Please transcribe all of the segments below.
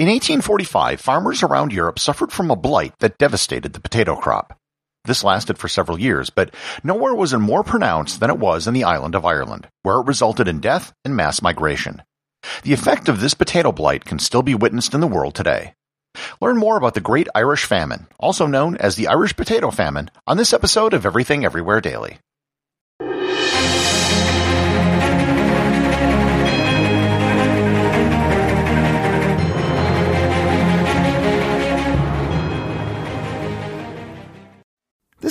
In 1845, farmers around Europe suffered from a blight that devastated the potato crop. This lasted for several years, but nowhere was it more pronounced than it was in the island of Ireland, where it resulted in death and mass migration. The effect of this potato blight can still be witnessed in the world today. Learn more about the Great Irish Famine, also known as the Irish Potato Famine, on this episode of Everything Everywhere Daily.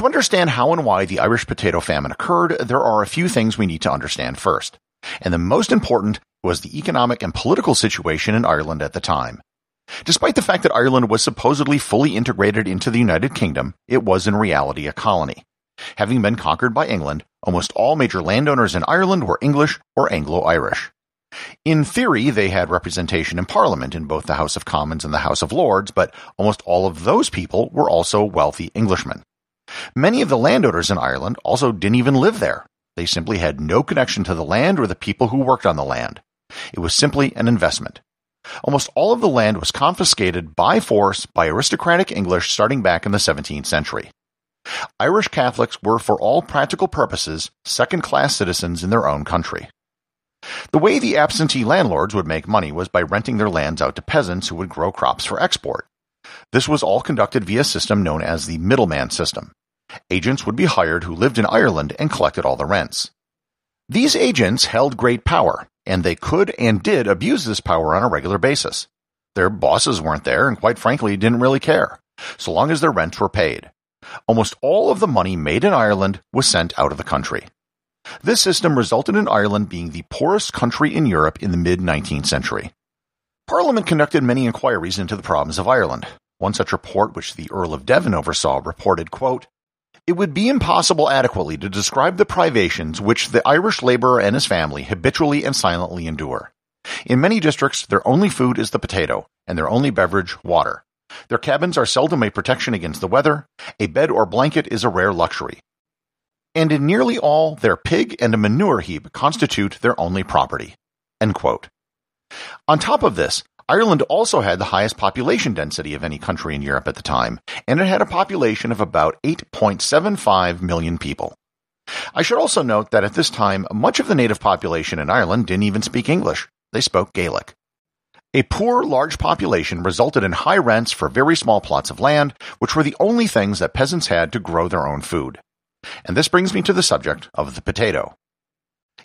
To understand how and why the Irish potato famine occurred, there are a few things we need to understand first. And the most important was the economic and political situation in Ireland at the time. Despite the fact that Ireland was supposedly fully integrated into the United Kingdom, it was in reality a colony. Having been conquered by England, almost all major landowners in Ireland were English or Anglo-Irish. In theory, they had representation in Parliament in both the House of Commons and the House of Lords, but almost all of those people were also wealthy Englishmen. Many of the landowners in Ireland also didn't even live there. They simply had no connection to the land or the people who worked on the land. It was simply an investment. Almost all of the land was confiscated by force by aristocratic English starting back in the 17th century. Irish Catholics were for all practical purposes second-class citizens in their own country. The way the absentee landlords would make money was by renting their lands out to peasants who would grow crops for export. This was all conducted via a system known as the middleman system. Agents would be hired who lived in Ireland and collected all the rents. These agents held great power, and they could and did abuse this power on a regular basis. Their bosses weren't there and quite frankly didn't really care, so long as their rents were paid. Almost all of the money made in Ireland was sent out of the country. This system resulted in Ireland being the poorest country in Europe in the mid-19th century. Parliament conducted many inquiries into the problems of Ireland. One such report, which the Earl of Devon oversaw, reported, quote, it would be impossible adequately to describe the privations which the Irish laborer and his family habitually and silently endure. In many districts, their only food is the potato, and their only beverage, water. Their cabins are seldom a protection against the weather. A bed or blanket is a rare luxury. And in nearly all, their pig and a manure heap constitute their only property. On top of this, Ireland also had the highest population density of any country in Europe at the time, and it had a population of about 8.75 million people. I should also note that at this time, much of the native population in Ireland didn't even speak English. They spoke Gaelic. A poor, large population resulted in high rents for very small plots of land, which were the only things that peasants had to grow their own food. And this brings me to the subject of the potato.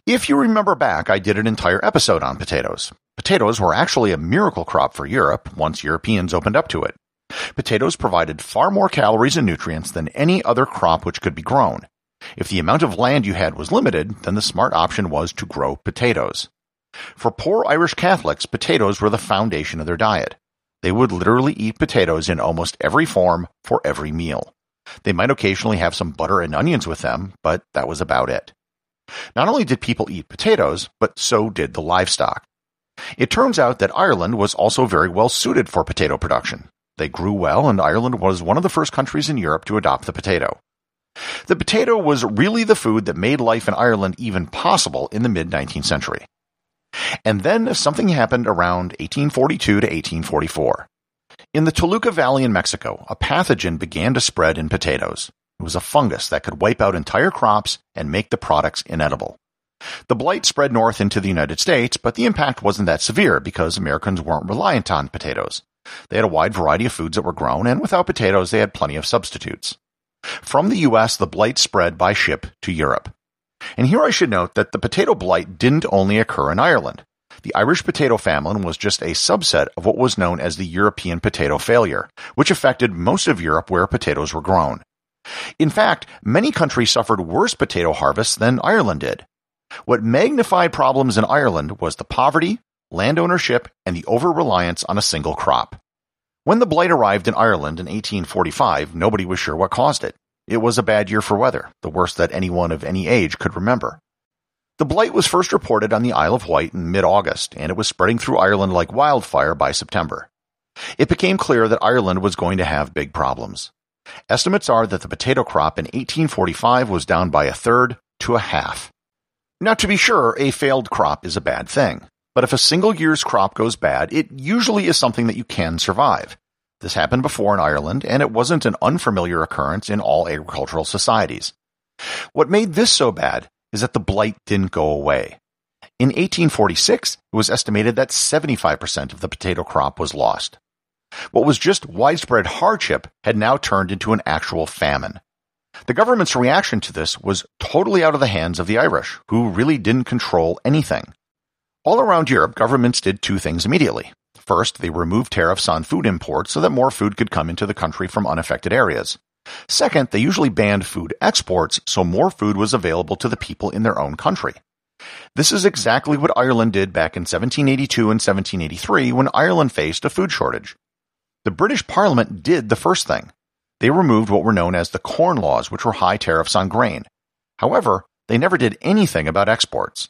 If you remember back, I did an entire episode on potatoes. Potatoes were actually a miracle crop for Europe once Europeans opened up to it. Potatoes provided far more calories and nutrients than any other crop which could be grown. If the amount of land you had was limited, then the smart option was to grow potatoes. For poor Irish Catholics, potatoes were the foundation of their diet. They would literally eat potatoes in almost every form for every meal. They might occasionally have some butter and onions with them, but that was about it. Not only did people eat potatoes, but so did the livestock. It turns out that Ireland was also very well suited for potato production. They grew well, and Ireland was one of the first countries in Europe to adopt the potato. The potato was really the food that made life in Ireland even possible in the mid 19th century. And then something happened around 1842 to 1844. In the Toluca Valley in Mexico, a pathogen began to spread in potatoes. It was a fungus that could wipe out entire crops and make the products inedible. The blight spread north into the United States, but the impact wasn't that severe because Americans weren't reliant on potatoes. They had a wide variety of foods that were grown, and without potatoes, they had plenty of substitutes. From the US, the blight spread by ship to Europe. And here I should note that the potato blight didn't only occur in Ireland. The Irish potato famine was just a subset of what was known as the European potato failure, which affected most of Europe where potatoes were grown. In fact, many countries suffered worse potato harvests than Ireland did. What magnified problems in Ireland was the poverty, land ownership, and the over reliance on a single crop. When the blight arrived in Ireland in 1845, nobody was sure what caused it. It was a bad year for weather, the worst that anyone of any age could remember. The blight was first reported on the Isle of Wight in mid-August, and it was spreading through Ireland like wildfire by September. It became clear that Ireland was going to have big problems. Estimates are that the potato crop in 1845 was down by a third to a half. Now, to be sure, a failed crop is a bad thing. But if a single year's crop goes bad, it usually is something that you can survive. This happened before in Ireland, and it wasn't an unfamiliar occurrence in all agricultural societies. What made this so bad is that the blight didn't go away. In 1846, it was estimated that 75% of the potato crop was lost. What was just widespread hardship had now turned into an actual famine. The government's reaction to this was totally out of the hands of the Irish, who really didn't control anything. All around Europe, governments did two things immediately. First, they removed tariffs on food imports so that more food could come into the country from unaffected areas. Second, they usually banned food exports so more food was available to the people in their own country. This is exactly what Ireland did back in 1782 and 1783 when Ireland faced a food shortage. The British Parliament did the first thing. They removed what were known as the Corn Laws, which were high tariffs on grain. However, they never did anything about exports.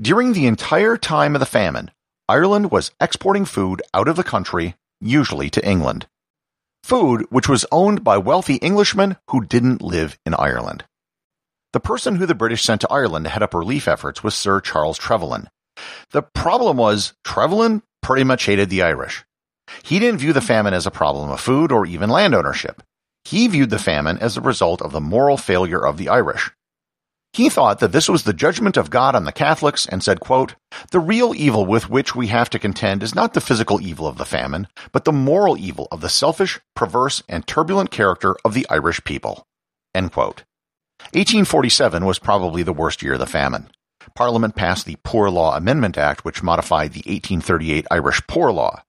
During the entire time of the famine, Ireland was exporting food out of the country, usually to England. Food which was owned by wealthy Englishmen who didn't live in Ireland. The person who the British sent to Ireland to head up relief efforts was Sir Charles Trevelyan. The problem was Trevelyan pretty much hated the Irish. He didn't view the famine as a problem of food or even land ownership. He viewed the famine as a result of the moral failure of the Irish. He thought that this was the judgment of God on the Catholics and said, quote, The real evil with which we have to contend is not the physical evil of the famine, but the moral evil of the selfish, perverse, and turbulent character of the Irish people. End quote. 1847 was probably the worst year of the famine. Parliament passed the Poor Law Amendment Act, which modified the 1838 Irish Poor Law.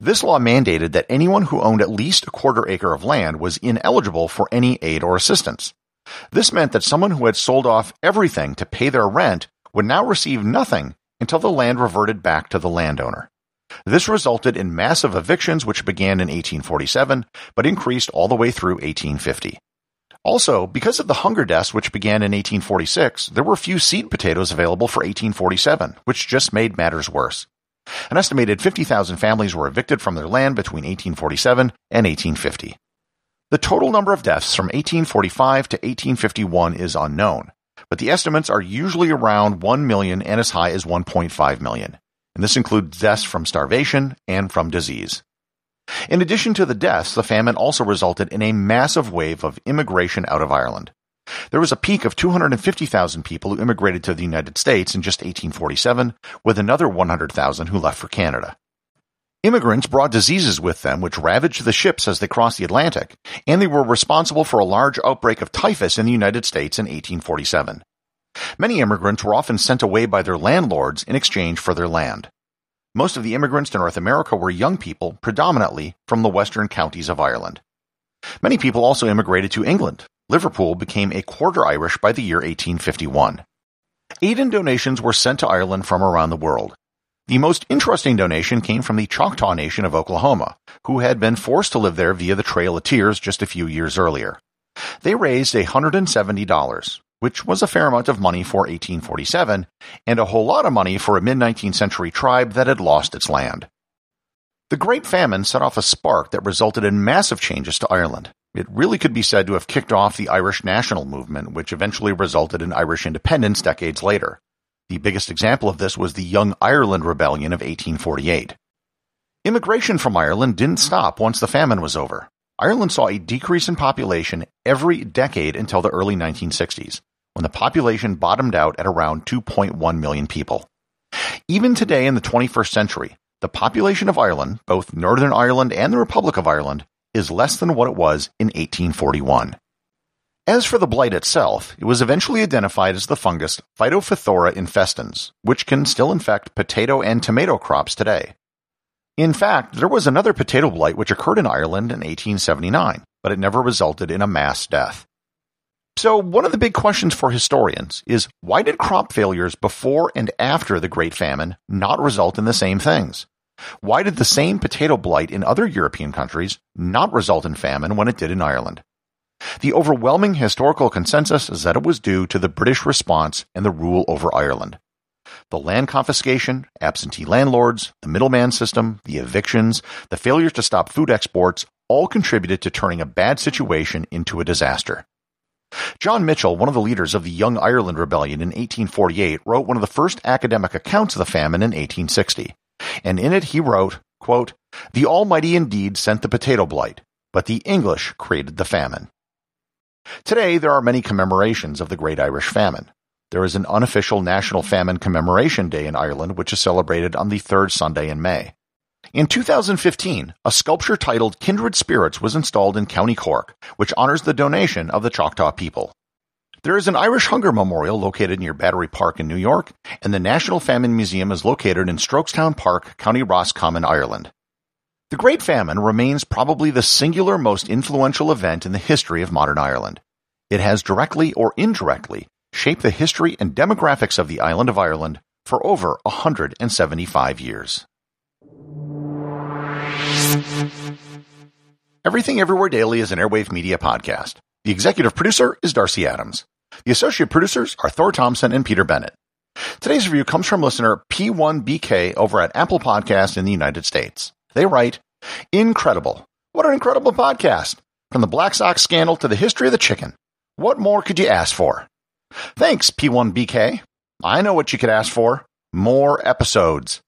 This law mandated that anyone who owned at least a quarter acre of land was ineligible for any aid or assistance. This meant that someone who had sold off everything to pay their rent would now receive nothing until the land reverted back to the landowner. This resulted in massive evictions which began in 1847 but increased all the way through 1850. Also, because of the hunger deaths which began in 1846, there were few seed potatoes available for 1847, which just made matters worse. An estimated 50,000 families were evicted from their land between 1847 and 1850. The total number of deaths from 1845 to 1851 is unknown, but the estimates are usually around 1 million and as high as 1.5 million, and this includes deaths from starvation and from disease. In addition to the deaths, the famine also resulted in a massive wave of immigration out of Ireland. There was a peak of 250,000 people who immigrated to the United States in just 1847, with another 100,000 who left for Canada. Immigrants brought diseases with them which ravaged the ships as they crossed the Atlantic, and they were responsible for a large outbreak of typhus in the United States in 1847. Many immigrants were often sent away by their landlords in exchange for their land. Most of the immigrants to North America were young people, predominantly from the western counties of Ireland. Many people also immigrated to England. Liverpool became a quarter Irish by the year 1851. Aid and donations were sent to Ireland from around the world. The most interesting donation came from the Choctaw Nation of Oklahoma, who had been forced to live there via the Trail of Tears just a few years earlier. They raised $170, which was a fair amount of money for 1847, and a whole lot of money for a mid-19th century tribe that had lost its land. The Great Famine set off a spark that resulted in massive changes to Ireland. It really could be said to have kicked off the Irish national movement, which eventually resulted in Irish independence decades later. The biggest example of this was the Young Ireland Rebellion of 1848. Immigration from Ireland didn't stop once the famine was over. Ireland saw a decrease in population every decade until the early 1960s, when the population bottomed out at around 2.1 million people. Even today in the 21st century, the population of Ireland, both Northern Ireland and the Republic of Ireland, is less than what it was in 1841. As for the blight itself, it was eventually identified as the fungus Phytophthora infestans, which can still infect potato and tomato crops today. In fact, there was another potato blight which occurred in Ireland in 1879, but it never resulted in a mass death. So, one of the big questions for historians is why did crop failures before and after the Great Famine not result in the same things? Why did the same potato blight in other European countries not result in famine when it did in Ireland? The overwhelming historical consensus is that it was due to the British response and the rule over Ireland. The land confiscation, absentee landlords, the middleman system, the evictions, the failures to stop food exports all contributed to turning a bad situation into a disaster. John Mitchel, one of the leaders of the Young Ireland Rebellion in 1848, wrote one of the first academic accounts of the famine in 1860. And in it he wrote, quote, The Almighty indeed sent the potato blight, but the English created the famine. Today, there are many commemorations of the Great Irish Famine. There is an unofficial National Famine Commemoration Day in Ireland, which is celebrated on the third Sunday in May. In 2015, a sculpture titled Kindred Spirits was installed in County Cork, which honors the donation of the Choctaw people. There is an Irish Hunger Memorial located near Battery Park in New York, and the National Famine Museum is located in Strokestown Park, County Roscommon, Ireland. The Great Famine remains probably the singular most influential event in the history of modern Ireland. It has directly or indirectly shaped the history and demographics of the island of Ireland for over 175 years. Everything Everywhere Daily is an Airwave Media podcast. The executive producer is Darcy Adams. The associate producers are Thor Thompson and Peter Bennett. Today's review comes from listener P1BK over at Apple Podcast in the United States. They write, Incredible. What an incredible podcast. From the Black Sox scandal to the history of the chicken. What more could you ask for? Thanks, P1BK. I know what you could ask for. More episodes.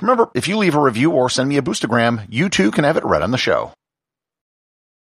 Remember, if you leave a review or send me a boostagram, you too can have it read on the show.